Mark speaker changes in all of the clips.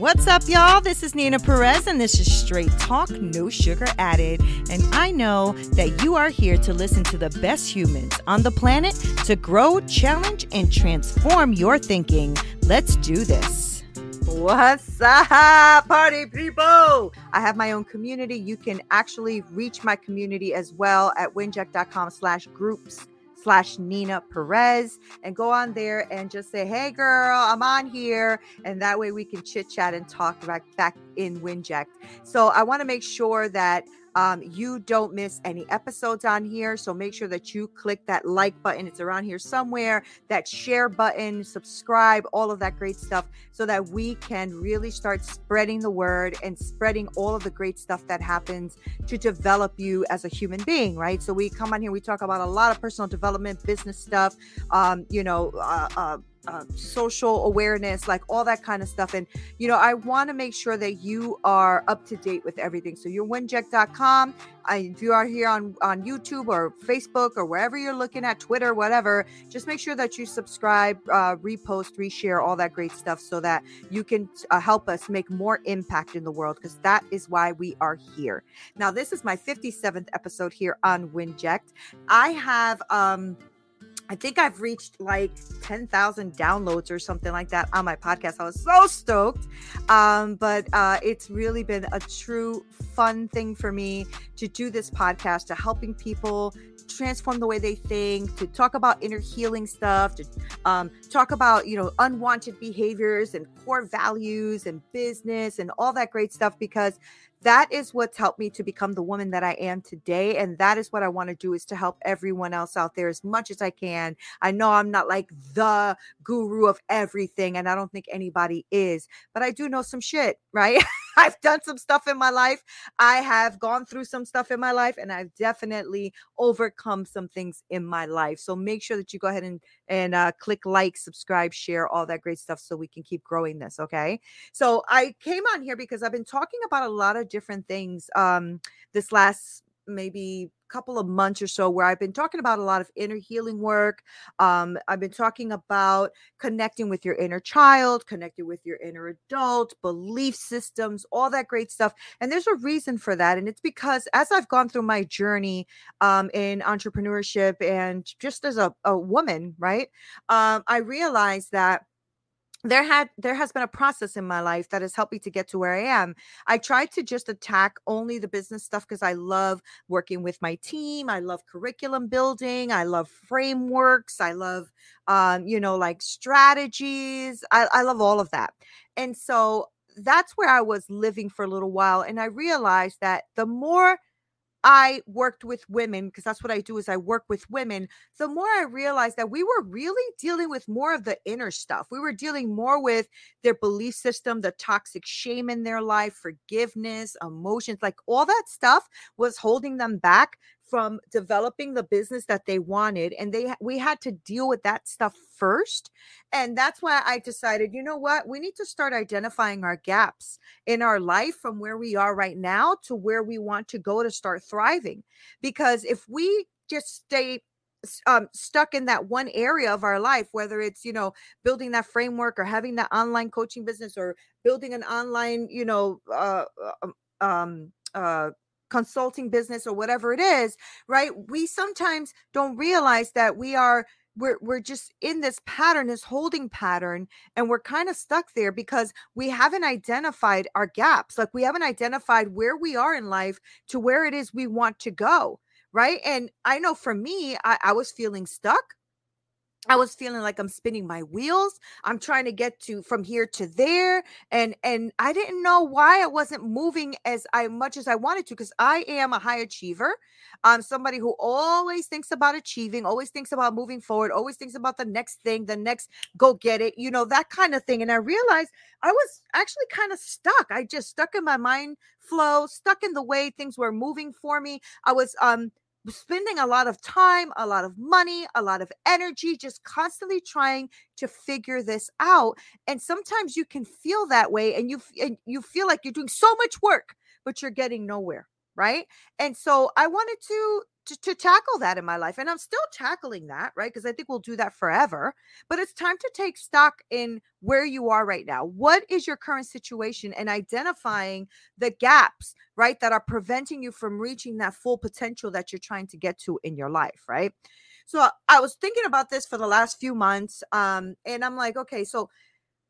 Speaker 1: What's up, y'all? This is Nina Perez, and this is Straight Talk, No Sugar Added. And I know that you are here to listen to the best humans on the planet to grow, challenge, and transform your thinking. Let's do this. What's up, party people? I have my own community. You can actually reach my community as well at winject.com slash groups slash Nina Perez and go on there and just say, Hey girl, I'm on here. And that way we can chit chat and talk back back in Winject. So I want to make sure that um, you don't miss any episodes on here. So make sure that you click that like button. It's around here somewhere, that share button, subscribe, all of that great stuff, so that we can really start spreading the word and spreading all of the great stuff that happens to develop you as a human being, right? So we come on here, we talk about a lot of personal development, business stuff, um, you know, uh, uh, uh, social awareness, like all that kind of stuff. And, you know, I want to make sure that you are up to date with everything. So you're winject.com. I, if you are here on, on YouTube or Facebook or wherever you're looking at, Twitter, whatever, just make sure that you subscribe, uh, repost, reshare, all that great stuff so that you can uh, help us make more impact in the world because that is why we are here. Now, this is my 57th episode here on Winject. I have, um, I think I've reached like 10,000 downloads or something like that on my podcast. I was so stoked. Um, but uh, it's really been a true fun thing for me to do this podcast, to helping people transform the way they think, to talk about inner healing stuff, to um, talk about, you know, unwanted behaviors and core values and business and all that great stuff because that is what's helped me to become the woman that I am today. And that is what I want to do is to help everyone else out there as much as I can. I know I'm not like the guru of everything, and I don't think anybody is, but I do know some shit, right? I've done some stuff in my life. I have gone through some stuff in my life, and I've definitely overcome some things in my life. So make sure that you go ahead and and uh, click like, subscribe, share, all that great stuff, so we can keep growing this. Okay. So I came on here because I've been talking about a lot of different things um, this last maybe a couple of months or so where I've been talking about a lot of inner healing work. Um, I've been talking about connecting with your inner child, connecting with your inner adult, belief systems, all that great stuff. And there's a reason for that. And it's because as I've gone through my journey um, in entrepreneurship and just as a, a woman, right, um, I realized that there had there has been a process in my life that has helped me to get to where I am. I tried to just attack only the business stuff because I love working with my team. I love curriculum building. I love frameworks. I love um, you know, like strategies. I, I love all of that. And so that's where I was living for a little while. And I realized that the more I worked with women because that's what I do is I work with women, the more I realized that we were really dealing with more of the inner stuff. We were dealing more with their belief system, the toxic shame in their life, forgiveness, emotions, like all that stuff was holding them back from developing the business that they wanted and they we had to deal with that stuff first and that's why i decided you know what? We need to start identifying our gaps in our life from where we are right now to where we want to go to start thriving. Because if we just stay um, stuck in that one area of our life, whether it's, you know, building that framework or having that online coaching business or building an online, you know, uh, um, um uh, consulting business or whatever it is, right? We sometimes don't realize that we are we're we're just in this pattern this holding pattern and we're kind of stuck there because we haven't identified our gaps like we haven't identified where we are in life to where it is we want to go right and i know for me i, I was feeling stuck I was feeling like I'm spinning my wheels. I'm trying to get to from here to there and and I didn't know why I wasn't moving as I much as I wanted to cuz I am a high achiever. I'm somebody who always thinks about achieving, always thinks about moving forward, always thinks about the next thing, the next go get it, you know, that kind of thing. And I realized I was actually kind of stuck. I just stuck in my mind flow, stuck in the way things were moving for me. I was um spending a lot of time, a lot of money, a lot of energy, just constantly trying to figure this out. And sometimes you can feel that way and you and you feel like you're doing so much work, but you're getting nowhere, right? And so I wanted to to, to tackle that in my life. And I'm still tackling that, right? Because I think we'll do that forever. But it's time to take stock in where you are right now. What is your current situation and identifying the gaps, right, that are preventing you from reaching that full potential that you're trying to get to in your life, right? So I was thinking about this for the last few months. Um, and I'm like, okay, so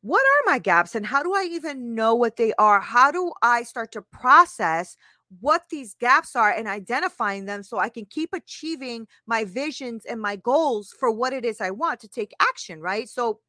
Speaker 1: what are my gaps and how do I even know what they are? How do I start to process what these gaps are and identifying them so I can keep achieving my visions and my goals for what it is I want to take action, right? So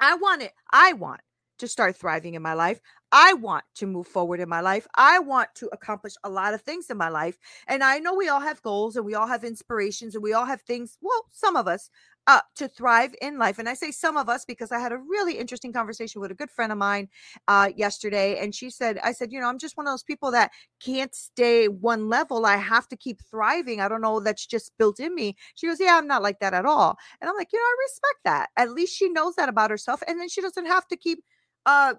Speaker 1: I want it, I want to start thriving in my life. I want to move forward in my life. I want to accomplish a lot of things in my life. And I know we all have goals and we all have inspirations and we all have things, well, some of us, uh, to thrive in life. And I say some of us because I had a really interesting conversation with a good friend of mine uh, yesterday. And she said, I said, you know, I'm just one of those people that can't stay one level. I have to keep thriving. I don't know, that's just built in me. She goes, Yeah, I'm not like that at all. And I'm like, you know, I respect that. At least she knows that about herself. And then she doesn't have to keep uh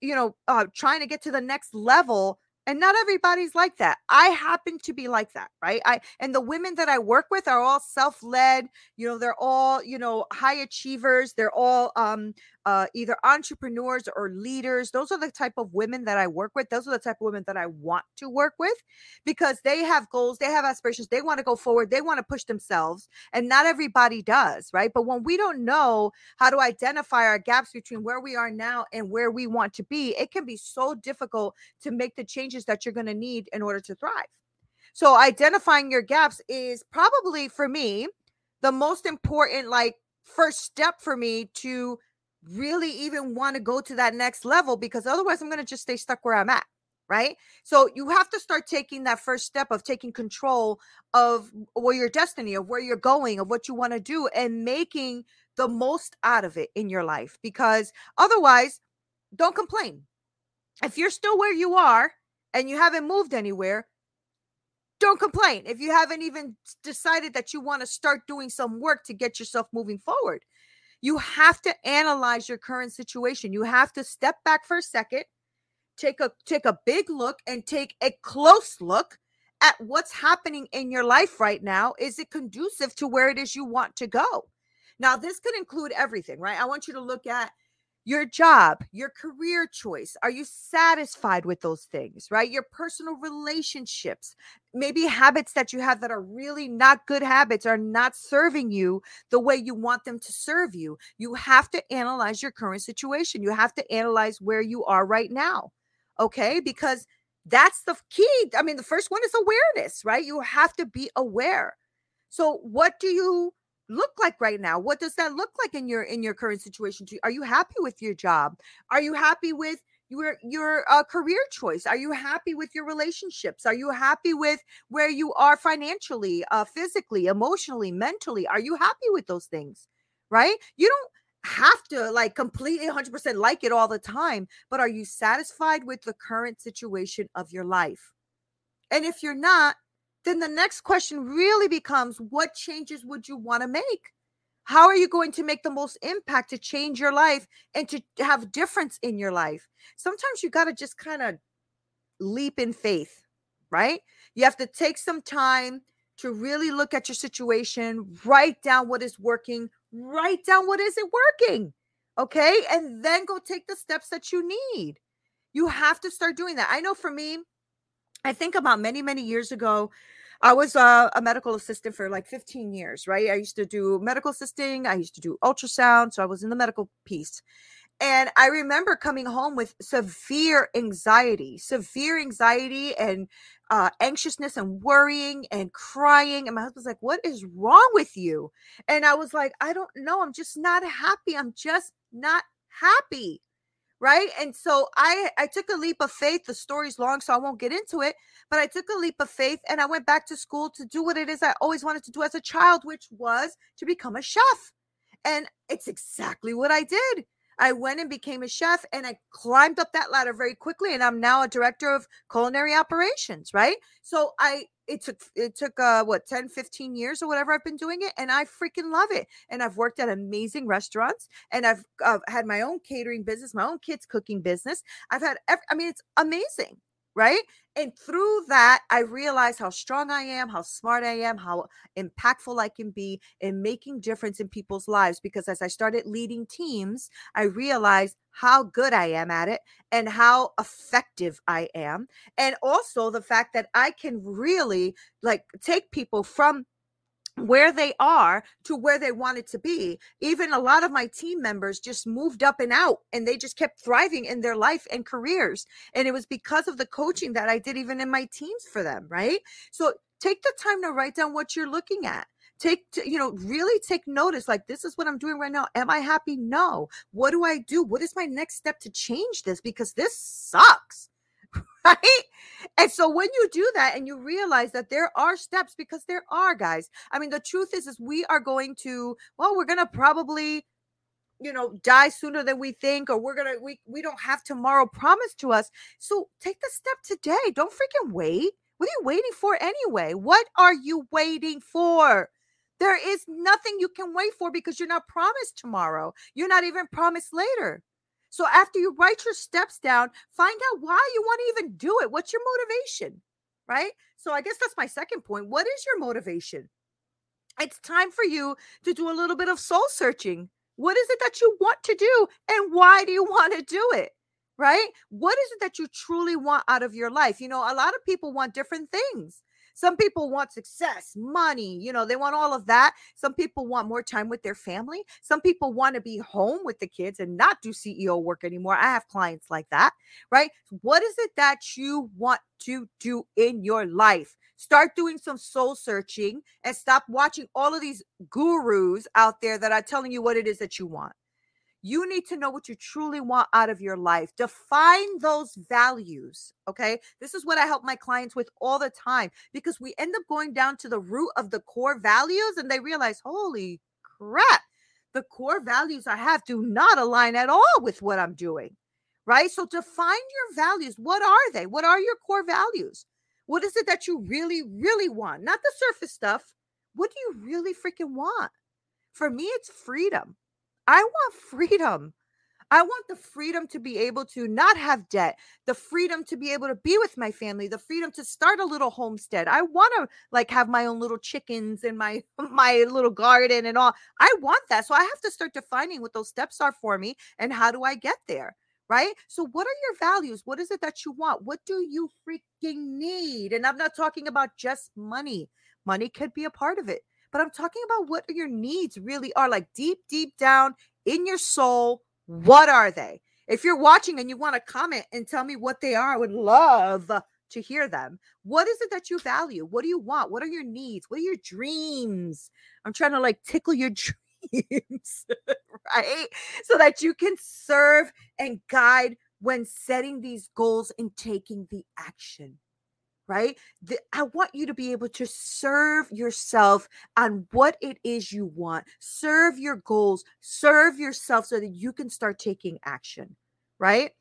Speaker 1: you know uh trying to get to the next level and not everybody's like that. I happen to be like that right? I and the women that i work with are all self-led you know they're all you know high achievers they're all um uh, either entrepreneurs or leaders. Those are the type of women that I work with. Those are the type of women that I want to work with because they have goals, they have aspirations, they want to go forward, they want to push themselves. And not everybody does, right? But when we don't know how to identify our gaps between where we are now and where we want to be, it can be so difficult to make the changes that you're going to need in order to thrive. So identifying your gaps is probably for me the most important like first step for me to really even want to go to that next level because otherwise I'm going to just stay stuck where I'm at. Right. So you have to start taking that first step of taking control of where your destiny, of where you're going, of what you want to do, and making the most out of it in your life. Because otherwise, don't complain. If you're still where you are and you haven't moved anywhere, don't complain. If you haven't even decided that you want to start doing some work to get yourself moving forward, you have to analyze your current situation. You have to step back for a second, take a take a big look and take a close look at what's happening in your life right now. Is it conducive to where it is you want to go? Now, this could include everything, right? I want you to look at your job, your career choice. Are you satisfied with those things, right? Your personal relationships, maybe habits that you have that are really not good habits are not serving you the way you want them to serve you. You have to analyze your current situation. You have to analyze where you are right now. Okay? Because that's the key. I mean, the first one is awareness, right? You have to be aware. So, what do you look like right now? What does that look like in your in your current situation? Are you happy with your job? Are you happy with your your uh, career choice? Are you happy with your relationships? Are you happy with where you are financially uh physically emotionally mentally? Are you happy with those things right? You don't have to like completely 100% like it all the time but are you satisfied with the current situation of your life? And if you're not then the next question really becomes what changes would you want to make? How are you going to make the most impact to change your life and to have difference in your life? Sometimes you got to just kind of leap in faith, right? You have to take some time to really look at your situation, write down what is working, write down what isn't working, okay? And then go take the steps that you need. You have to start doing that. I know for me, I think about many, many years ago, I was uh, a medical assistant for like 15 years, right? I used to do medical assisting, I used to do ultrasound. So I was in the medical piece. And I remember coming home with severe anxiety, severe anxiety and uh, anxiousness and worrying and crying. And my husband's like, What is wrong with you? And I was like, I don't know. I'm just not happy. I'm just not happy right? And so i i took a leap of faith the story's long so i won't get into it but i took a leap of faith and i went back to school to do what it is i always wanted to do as a child which was to become a chef and it's exactly what i did i went and became a chef and i climbed up that ladder very quickly and i'm now a director of culinary operations right? So i it took it took uh what 10 15 years or whatever i've been doing it and i freaking love it and i've worked at amazing restaurants and i've uh, had my own catering business my own kids cooking business. I've had every, i mean it's amazing right? And through that, I realize how strong I am, how smart I am, how impactful I can be in making difference in people's lives. Because as I started leading teams, I realized how good I am at it and how effective I am. And also the fact that I can really like take people from where they are to where they wanted to be. Even a lot of my team members just moved up and out and they just kept thriving in their life and careers. And it was because of the coaching that I did even in my teams for them, right? So take the time to write down what you're looking at take you know really take notice like this is what i'm doing right now am i happy no what do i do what is my next step to change this because this sucks right? And so when you do that and you realize that there are steps because there are guys. I mean the truth is is we are going to well we're going to probably you know die sooner than we think or we're going to we we don't have tomorrow promised to us. So take the step today. Don't freaking wait. What are you waiting for anyway? What are you waiting for? There is nothing you can wait for because you're not promised tomorrow. You're not even promised later. So after you write your steps down, find out why you want to even do it. What's your motivation? Right? So I guess that's my second point. What is your motivation? It's time for you to do a little bit of soul searching. What is it that you want to do and why do you want to do it? Right? What is it that you truly want out of your life? You know, a lot of people want different things. Some people want success, money, you know, they want all of that. Some people want more time with their family. Some people want to be home with the kids and not do CEO work anymore. I have clients like that, right? What is it that you want to do in your life? Start doing some soul searching and stop watching all of these gurus out there that are telling you what it is that you want. You need to know what you truly want out of your life. Define those values. Okay. This is what I help my clients with all the time because we end up going down to the root of the core values and they realize, holy crap, the core values I have do not align at all with what I'm doing. Right. So define your values. What are they? What are your core values? What is it that you really, really want? Not the surface stuff. What do you really freaking want? For me, it's freedom. I want freedom. I want the freedom to be able to not have debt, the freedom to be able to be with my family, the freedom to start a little homestead. I want to like have my own little chickens and my my little garden and all. I want that. So I have to start defining what those steps are for me and how do I get there? Right? So what are your values? What is it that you want? What do you freaking need? And I'm not talking about just money. Money could be a part of it but I'm talking about what your needs really are like deep, deep down in your soul. What are they? If you're watching and you want to comment and tell me what they are, I would love to hear them. What is it that you value? What do you want? What are your needs? What are your dreams? I'm trying to like tickle your dreams, right? So that you can serve and guide when setting these goals and taking the action right? The, I want you to be able to serve yourself on what it is you want, serve your goals, serve yourself so that you can start taking action, right?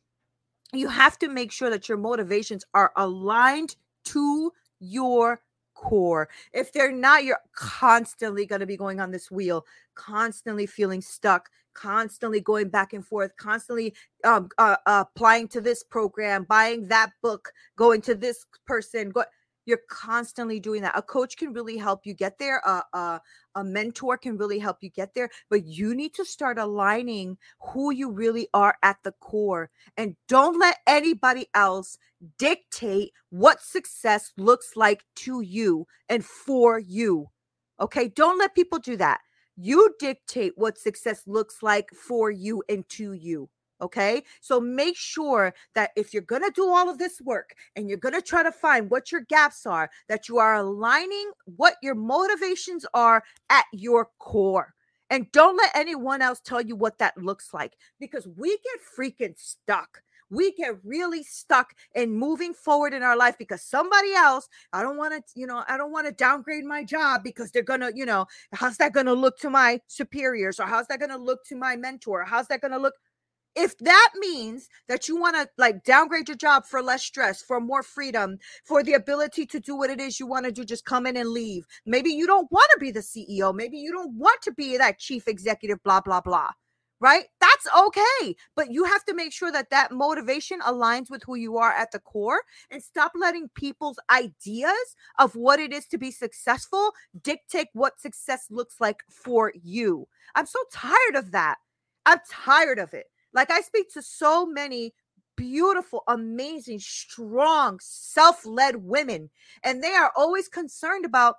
Speaker 1: You have to make sure that your motivations are aligned to your core. If they're not, you're constantly going to be going on this wheel, constantly feeling stuck, constantly going back and forth, constantly um, uh, applying to this program, buying that book, going to this person. Go- you're constantly doing that. A coach can really help you get there. A mentor can really help you get there. But you need to start aligning who you really are at the core. And don't let anybody else dictate what success looks like to you and for you. Okay. Don't let people do that. You dictate what success looks like for you and to you. Okay. So make sure that if you're going to do all of this work and you're going to try to find what your gaps are, that you are aligning what your motivations are at your core. And don't let anyone else tell you what that looks like because we get freaking stuck we get really stuck in moving forward in our life because somebody else, I don't want to, you know, I don't want to downgrade my job because they're going to, you know, how's that going to look to my superiors or how's that going to look to my mentor? How's that going to look? If that means that you want to like downgrade your job for less stress, for more freedom, for the ability to do what it is you want to do, just come in and leave. Maybe you don't want to be the CEO. Maybe you don't want to be that chief executive, blah, blah, blah right? That's okay. But you have to make sure that that motivation aligns with who you are at the core and stop letting people's ideas of what it is to be successful dictate what success looks like for you. I'm so tired of that. I'm tired of it. Like I speak to so many beautiful, amazing, strong, self led women, and they are always concerned about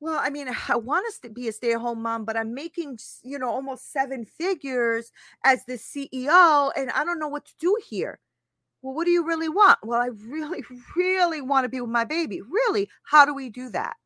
Speaker 1: well, I mean, I want to be a stay-at-home mom, but I'm making, you know, almost seven figures as the CEO, and I don't know what to do here. Well, what do you really want? Well, I really, really want to be with my baby. Really? How do we do that?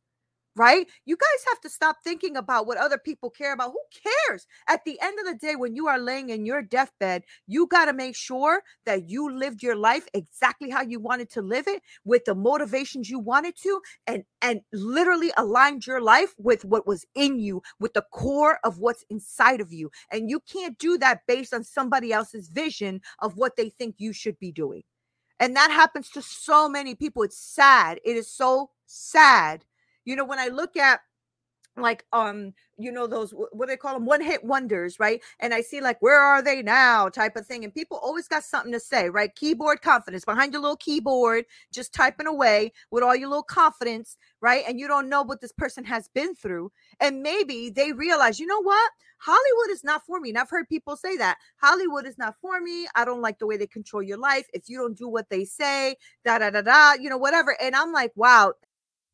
Speaker 1: Right? You guys have to stop thinking about what other people care about. Who cares? At the end of the day, when you are laying in your deathbed, you got to make sure that you lived your life exactly how you wanted to live it with the motivations you wanted to and and literally aligned your life with what was in you, with the core of what's inside of you. And you can't do that based on somebody else's vision of what they think you should be doing. And that happens to so many people. It's sad. It is so sad you know, when I look at like um you know those what they call them one hit wonders right? And i see like where are they now? type of thing and people always got something to say right? Keyboard confidence behind your little keyboard just typing away with all your little confidence right? And you don't know what this person has been through and maybe they realize you know what? Hollywood is not for me. And i've heard people say that hollywood is not for me. I don't like the way they control your life. If you don't do what they say da da da da you know whatever and i'm like wow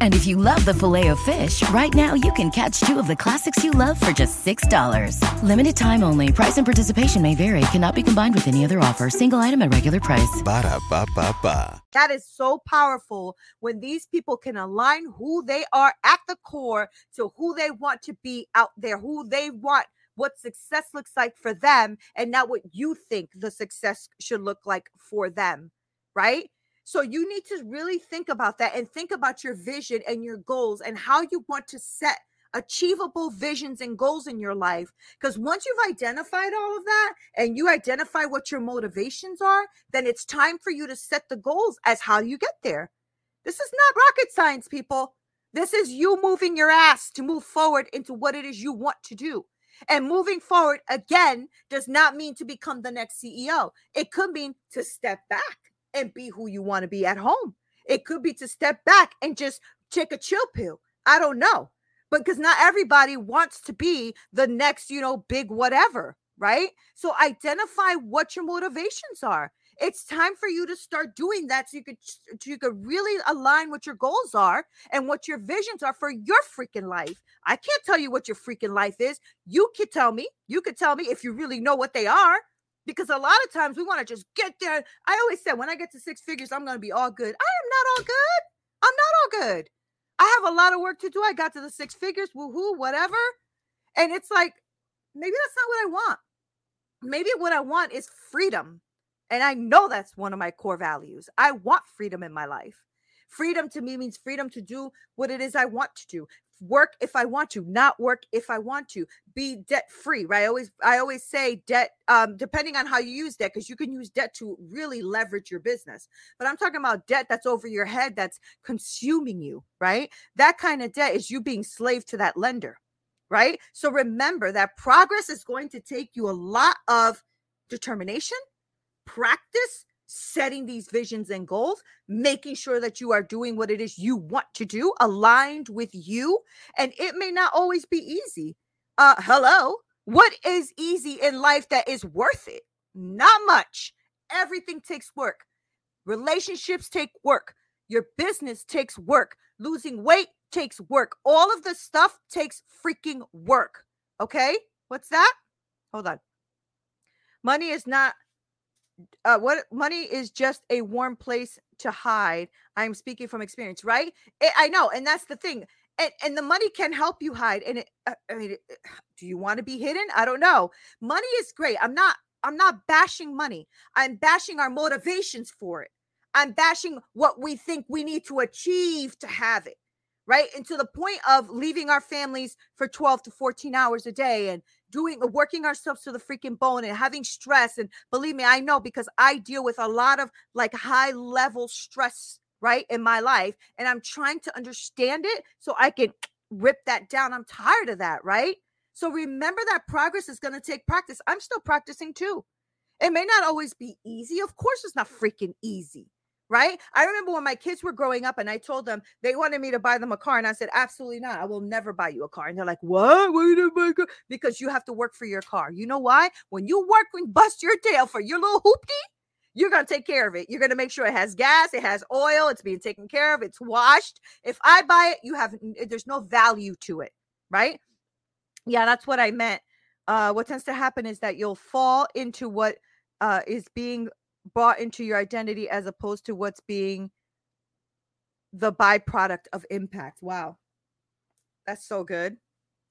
Speaker 2: And if you love the Filet-O-Fish, right now you can catch two of the classics you love for just $6. Limited time only. Price and participation may vary. Cannot be combined with any other offer. Single item at regular price.
Speaker 3: Ba da ba ba ba.
Speaker 1: That is so powerful when these people can align who they are at the core to who they want to be out there, who they want what success looks like for them, and not what you think the success should look like for them, right? So you need to really think about that and think about your vision and your goals and how you want to set achievable visions and goals in your life. Because once you've identified all of that and you identify what your motivations are, then it's time for you to set the goals as how you get there. This is not rocket science, people. This is you moving your ass to move forward into what it is you want to do. And moving forward again does not mean to become the next CEO. It could mean to step back and be who you want to be at home. It could be to step back and just take a chill pill. I don't know. But because not everybody wants to be the next, you know, big whatever, right? So identify what your motivations are. It's time for you to start doing that so you could so you could really align what your goals are and what your visions are for your freaking life. I can't tell you what your freaking life is. You could tell me. You could tell me if you really know what they are because a lot of times we want to just get there. I always said when I get to six figures, I'm going to be all good. I am not all good. I'm not all good. I have a lot of work to do. I got to the six figures, woohoo, whatever. And it's like, maybe that's not what I want. Maybe what I want is freedom. And I know that's one of my core values. I want freedom in my life. Freedom to me means freedom to do what it is I want to do work if I want to, not work if I want to, be debt free, right? I always I always say debt um depending on how you use debt because you can use debt to really leverage your business. But I'm talking about debt that's over your head that's consuming you, right? That kind of debt is you being slave to that lender. right? So remember that progress is going to take you a lot of determination, practice, setting these visions and goals, making sure that you are doing what it is you want to do, aligned with you. And it may not always be easy. Uh, hello. What is easy in life that is worth it? Not much. Everything takes work. Relationships take work. Your business takes work. Losing weight takes work. All of the stuff takes freaking work. Okay? What's that? Hold on. Money is not uh, what money is just a warm place to hide. I'm speaking from experience, right? It, I know, and that's the thing. And, and the money can help you hide. And it, uh, I mean, it, do you want to be hidden? I don't know. Money is great. I'm not. I'm not bashing money. I'm bashing our motivations for it. I'm bashing what we think we need to achieve to have it right? And to the point of leaving our families for 12 to 14 hours a day and doing uh, working ourselves to the freaking bone and having stress. And believe me, I know because I deal with a lot of like high level stress, right, in my life. And I'm trying to understand it so I can rip that down. I'm tired of that, right? So remember that progress is going to take practice. I'm still practicing too. It may not always be easy. Of course, it's not freaking easy right? I remember when my kids were growing up and I told them they wanted me to buy them a car. And I said, absolutely not. I will never buy you a car. And they're like, what? Why you buy? Because you have to work for your car. You know why? When you work and bust your tail for your little hoopty, you're going to take care of it. You're going to make sure it has gas, it has oil, it's being taken care of, it's washed. If I buy it, you have, there's no value to it, right? Yeah, that's what I meant. Uh, what tends to happen is that you'll fall into what uh, is being brought into your identity as opposed to what's being the byproduct of impact. Wow. That's so good.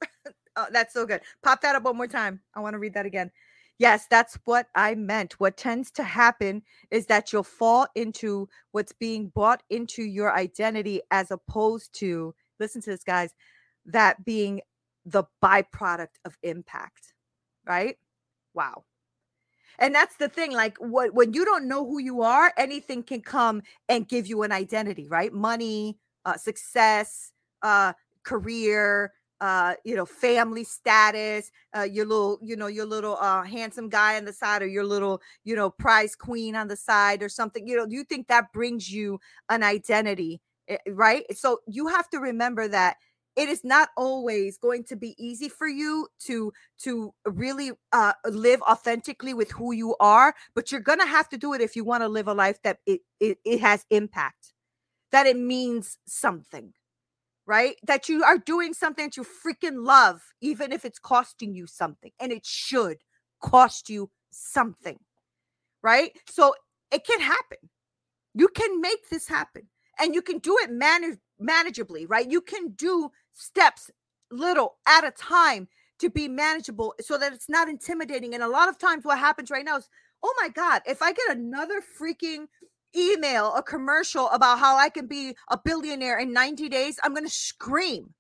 Speaker 1: oh, that's so good. Pop that up one more time. I want to read that again. Yes, that's what I meant. What tends to happen is that you'll fall into what's being brought into your identity as opposed to, listen to this, guys, that being the byproduct of impact, right? Wow. And that's the thing. Like what when you don't know who you are, anything can come and give you an identity, right? Money, uh, success, uh, career, uh, you know, family status, uh, your little, you know, your little uh handsome guy on the side, or your little, you know, prize queen on the side, or something. You know, you think that brings you an identity, eh, right? So you have to remember that it is not always going to be easy for you to to really uh, live authentically with who you are but you're gonna have to do it if you want to live a life that it, it it has impact that it means something right? That you are doing something that you freaking love even if it's costing you something and it should cost you something right? So it can happen. You can make this happen and you can do it man- manageably right you can do steps little at a time to be manageable so that it's not intimidating. And a lot of times, what happens right now is, oh my God, if I get another freaking email, a commercial about how I can be a billionaire in 90 days, I'm going to scream,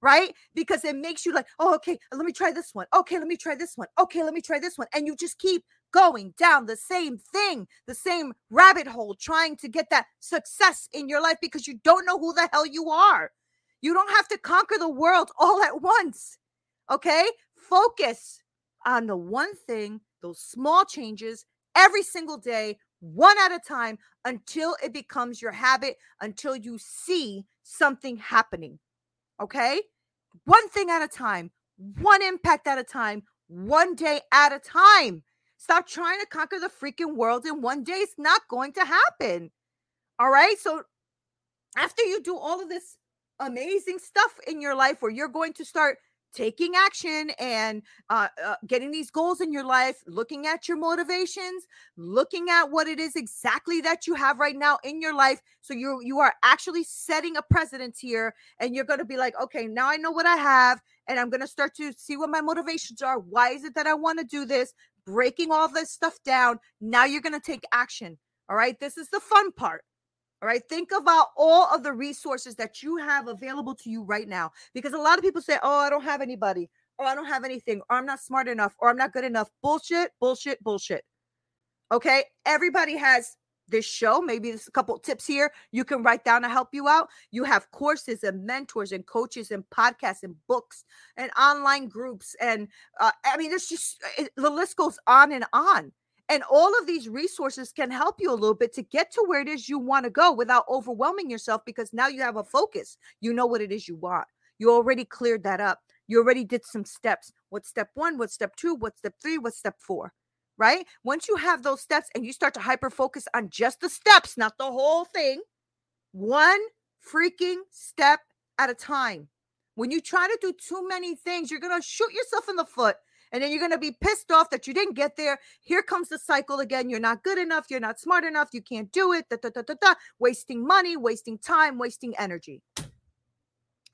Speaker 1: right? Because it makes you like, oh, okay, let me try this one. Okay, let me try this one. Okay, let me try this one. And you just keep going down the same thing, the same rabbit hole, trying to get that success in your life because you don't know who the hell you are. You don't have to conquer the world all at once. Okay? Focus on the one thing, those small changes every single day, one at a time, until it becomes your habit, until you see something happening. Okay? One thing at a time, one impact at a time, one day at a time. Stop trying to conquer the freaking world in one day. It's not going to happen. All right. So, after you do all of this amazing stuff in your life where you're going to start taking action and uh, uh, getting these goals in your life, looking at your motivations, looking at what it is exactly that you have right now in your life. So you you are actually setting a precedent here, and you're going to be like, okay, now I know what I have, and I'm going to start to see what my motivations are. Why is it that I want to do this? Breaking all this stuff down. Now you're going to take action. All right, this is the fun part. All right. Think about all of the resources that you have available to you right now. Because a lot of people say, oh, I don't have anybody, or I don't have anything, or I'm not smart enough, or I'm not good enough. Bullshit, bullshit, bullshit. Okay. Everybody has this show. Maybe there's a couple tips here you can write down to help you out. You have courses and mentors and coaches and podcasts and books and online groups. And uh, I mean, it's just it, the list goes on and on. And all of these resources can help you a little bit to get to where it is you want to go without overwhelming yourself because now you have a focus. You know what it is you want. You already cleared that up. You already did some steps. What's step one? What's step two? What's step three? What's step four? Right? Once you have those steps and you start to hyper focus on just the steps, not the whole thing, one freaking step at a time. When you try to do too many things, you're going to shoot yourself in the foot and then you're going to be pissed off that you didn't get there. Here comes the cycle again. You're not good enough. You're not smart enough. You can't do it. Da, da, da, da, da. Wasting money, wasting time, wasting energy.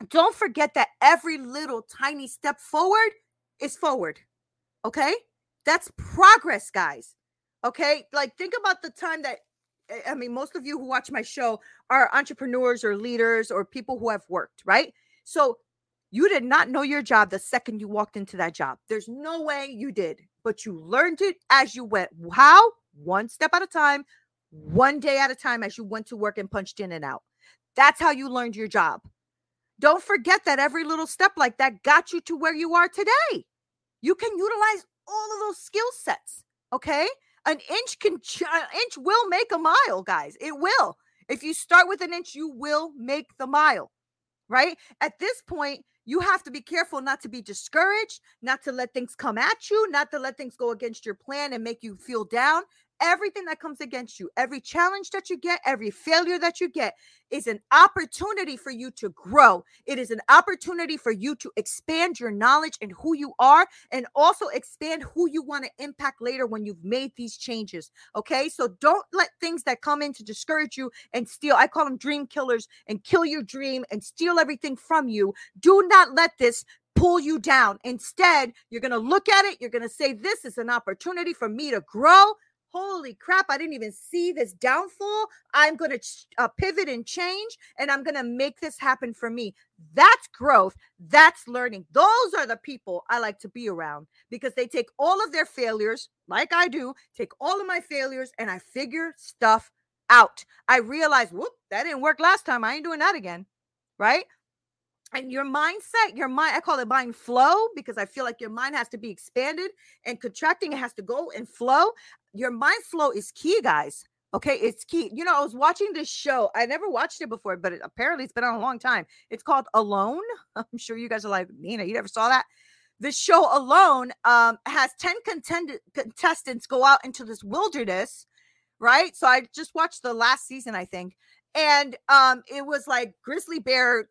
Speaker 1: Don't forget that every little tiny step forward is forward. Okay? That's progress, guys. Okay? Like, think about the time that, eh, I mean, most of you who watch my show are entrepreneurs or leaders or people who have worked, right? So, you did not know your job the second you walked into that job. There's no way you did, but you learned it as you went. How? One step at a time, one day at a time as you went to work and punched in and out. That's how you learned your job. Don't forget that every little step like that got you to where you are today. You can utilize all of those skill sets. Okay. An inch can, an inch will make a mile, guys. It will. If you start with an inch, you will make the mile. Right. At this point, you have to be careful not to be discouraged, not to let things come at you, not to let things go against your plan and make you feel down. Everything that comes against you, every challenge that you get, every failure that you get is an opportunity for you to grow. It is an opportunity for you to expand your knowledge and who you are and also expand who you want to impact later when you've made these changes. Okay. So don't let things that come in to discourage you and steal, I call them dream killers, and kill your dream and steal everything from you. Do not let this pull you down. Instead, you're going to look at it. You're going to say, This is an opportunity for me to grow holy crap, I didn't even see this downfall. I'm going to uh, pivot and change, and I'm going to make this happen for me. That's growth. That's learning. Those are the people I like to be around because they take all of their failures, like I do, take all of my failures, and I figure stuff out. I realize, whoop, that didn't work last time. I ain't doing that again. Right and your mindset, your mind, I call it mind flow because I feel like your mind has to be expanded and contracting. It has to go and flow. Your mind flow is key, guys. Okay, it's key. You know, I was watching this show. I never watched it before, but it, apparently it's been on a long time. It's called Alone. I'm sure you guys are like, Nina, you never saw that? This show Alone um, has 10 contend- contestants go out into this wilderness, right? So I just watched the last season, I think. And um, it was like grizzly bear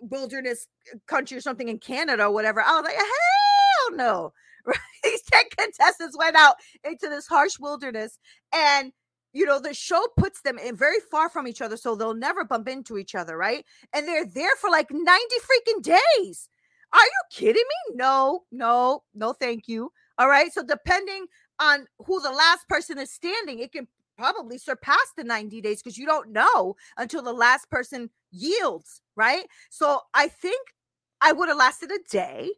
Speaker 1: wilderness uh, country or something in Canada or whatever. I was like, hell no. These 10 contestants went out into this harsh wilderness and you know the show puts them in very far from each other so they'll never bump into each other right and they're there for like 90 freaking days are you kidding me no no no thank you all right so depending on who the last person is standing it can probably surpass the 90 days because you don't know until the last person yields, right? So I think I would have lasted a day.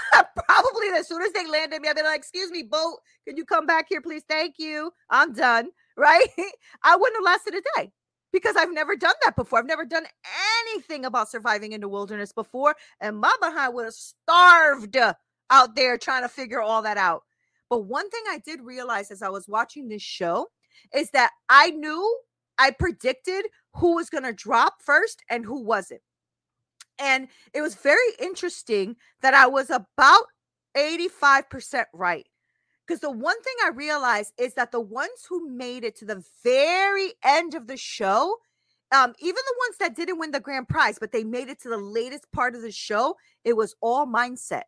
Speaker 1: probably as soon as they landed me, I'd be like, excuse me, boat, can you come back here, please? Thank you. I'm done. Right? I wouldn't have lasted a day because I've never done that before. I've never done anything about surviving in the wilderness before. And my behind would have starved out there trying to figure all that out. But one thing I did realize as I was watching this show is that I knew I predicted who was going to drop first and who wasn't. And it was very interesting that I was about 85% right. Because the one thing I realized is that the ones who made it to the very end of the show, um, even the ones that didn't win the grand prize, but they made it to the latest part of the show, it was all mindset.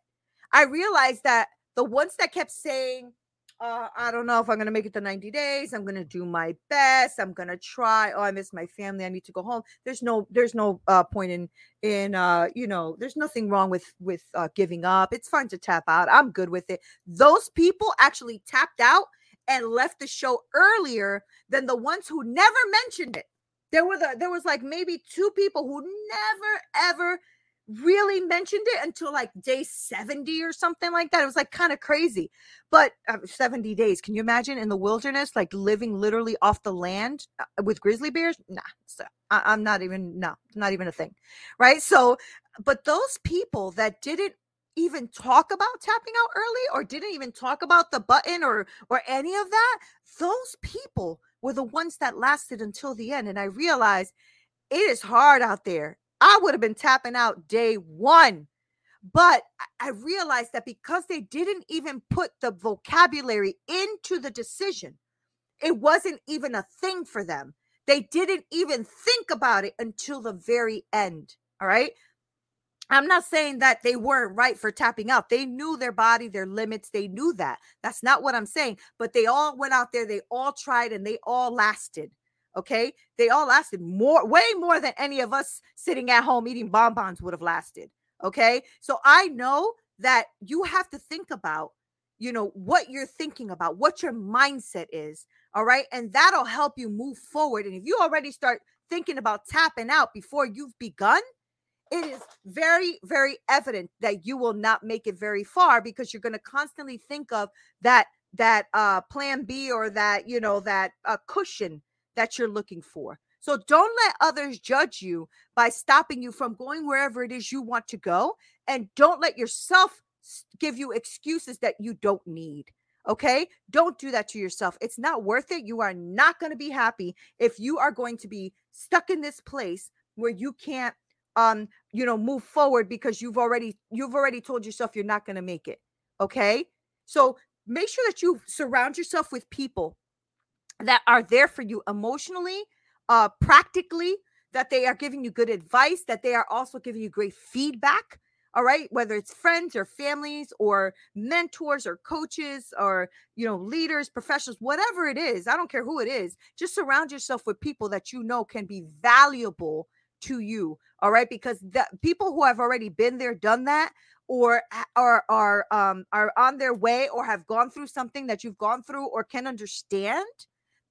Speaker 1: I realized that the ones that kept saying, uh, I don't know if I'm going to make it to 90 days. I'm going to do my best. I'm going to try. Oh, I miss my family. I need to go home. There's no, there's no uh, point in, in, uh, you know, there's nothing wrong with, with uh, giving up. It's fine to tap out. I'm good with it. Those people actually tapped out and left the show earlier than the ones who never mentioned it. There were the, there was like maybe two people who never ever really mentioned it until like day 70 or something like that. It was like kind of crazy. But uh, 70 days, can you imagine in the wilderness, like living literally off the land uh, with grizzly bears? Nah, so I, am not even, no, not even a thing. Right. So, but those people that didn't even talk about tapping out early or didn't even talk about the button or or any of that those people were the ones that lasted until the end and i realized it is hard out there I would have been tapping out day one. But I realized that because they didn't even put the vocabulary into the decision, it wasn't even a thing for them. They didn't even think about it until the very end. All right. I'm not saying that they weren't right for tapping out. They knew their body, their limits. They knew that. That's not what I'm saying. But they all went out there, they all tried, and they all lasted. Okay. They all lasted more, way more than any of us sitting at home eating bonbons would have lasted. Okay. So I know that you have to think about, you know, what you're thinking about, what your mindset is. All right. And that'll help you move forward. And if you already start thinking about tapping out before you've begun, it is very, very evident that you will not make it very far because you're going to constantly think of that that uh plan B or that you know that uh, cushion that you're looking for. So don't let others judge you by stopping you from going wherever it is you want to go. And don't let yourself give you excuses that you don't need. Okay. Don't do that to yourself. It's not worth it. You are not going to be happy if you are going to be stuck in this place where you can't um you know move forward because you've already you've already told yourself you're not going to make it okay so make sure that you surround yourself with people that are there for you emotionally, uh, practically, that they are giving you good advice, that they are also giving you great feedback. All right, whether it's friends or families or mentors or coaches or you know leaders, professionals, whatever it is, I don't care who it is. Just surround yourself with people that you know can be valuable to you. All right, because the people who have already been there, done that, or are are um are on their way or have gone through something that you've gone through or can understand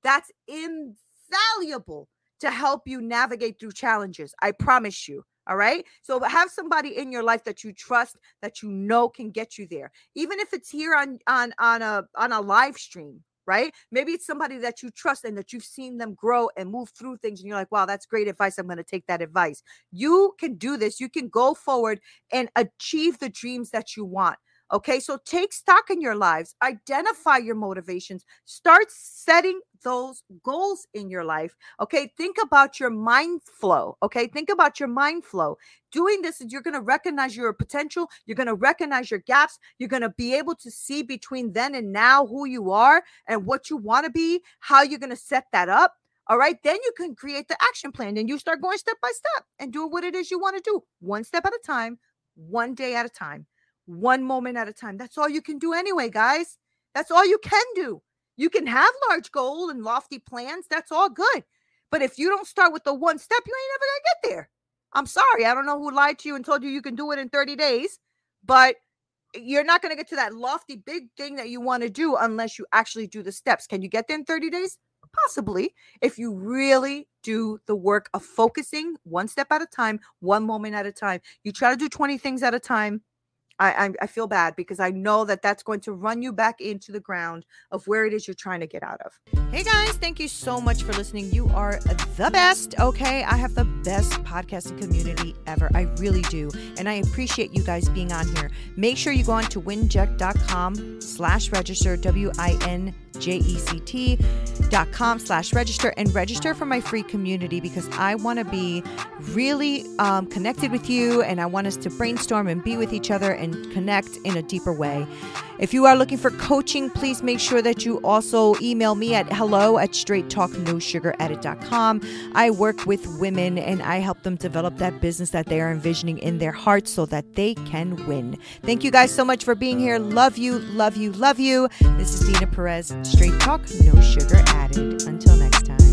Speaker 1: that's invaluable to help you navigate through challenges. I promise you. All right. So have somebody in your life that you trust that you know can get you there. Even if it's here on on on a on a live stream, right? Maybe it's somebody that you trust and that you've seen them grow and move through things and you're like, "Wow, that's great advice. I'm going to take that advice." You can do this. You can go forward and achieve the dreams that you want. Okay, so take stock in your lives, identify your motivations, start setting those goals in your life. Okay, think about your mind flow. Okay, think about your mind flow. Doing this, is you're going to recognize your potential, you're going to recognize your gaps, you're going to be able to see between then and now who you are and what you want to be, how you're going to set that up. All right, then you can create the action plan and you start going step by step and doing what it is you want to do, one step at a time, one day at a time one moment at a time. That's all you can do anyway, guys. That's all you can do. You can have large goals and lofty plans. That's all good. But if you don't start with the one step, you ain't never going to get there. I'm sorry. I don't know who lied to you and told you you can do it in 30 days, but you're not going to get to that lofty big thing that you want to do unless you actually do the steps. Can you get there in 30 days? Possibly, if you really do the work of focusing one step at a time, one moment at a time. You try to do 20 things at a time I, I, I feel bad because I know that that's going to run you back into the ground of where it is you're trying to get out of. Hey guys, thank you so much for listening. You are the best. Okay, I have the best podcasting community ever. I really do, and I appreciate you guys being on here. Make sure you go on to winject.com slash register W I N J-E-C-T dot com slash register and register for my free community because I want to be really um, connected with you and I want us to brainstorm and be with each other and connect in a deeper way. If you are looking for coaching, please make sure that you also email me at hello at straighttalknosugaradded.com. I work with women and I help them develop that business that they are envisioning in their hearts so that they can win. Thank you guys so much for being here. Love you, love you, love you. This is Dina Perez, Straight Talk, No Sugar Added. Until next time.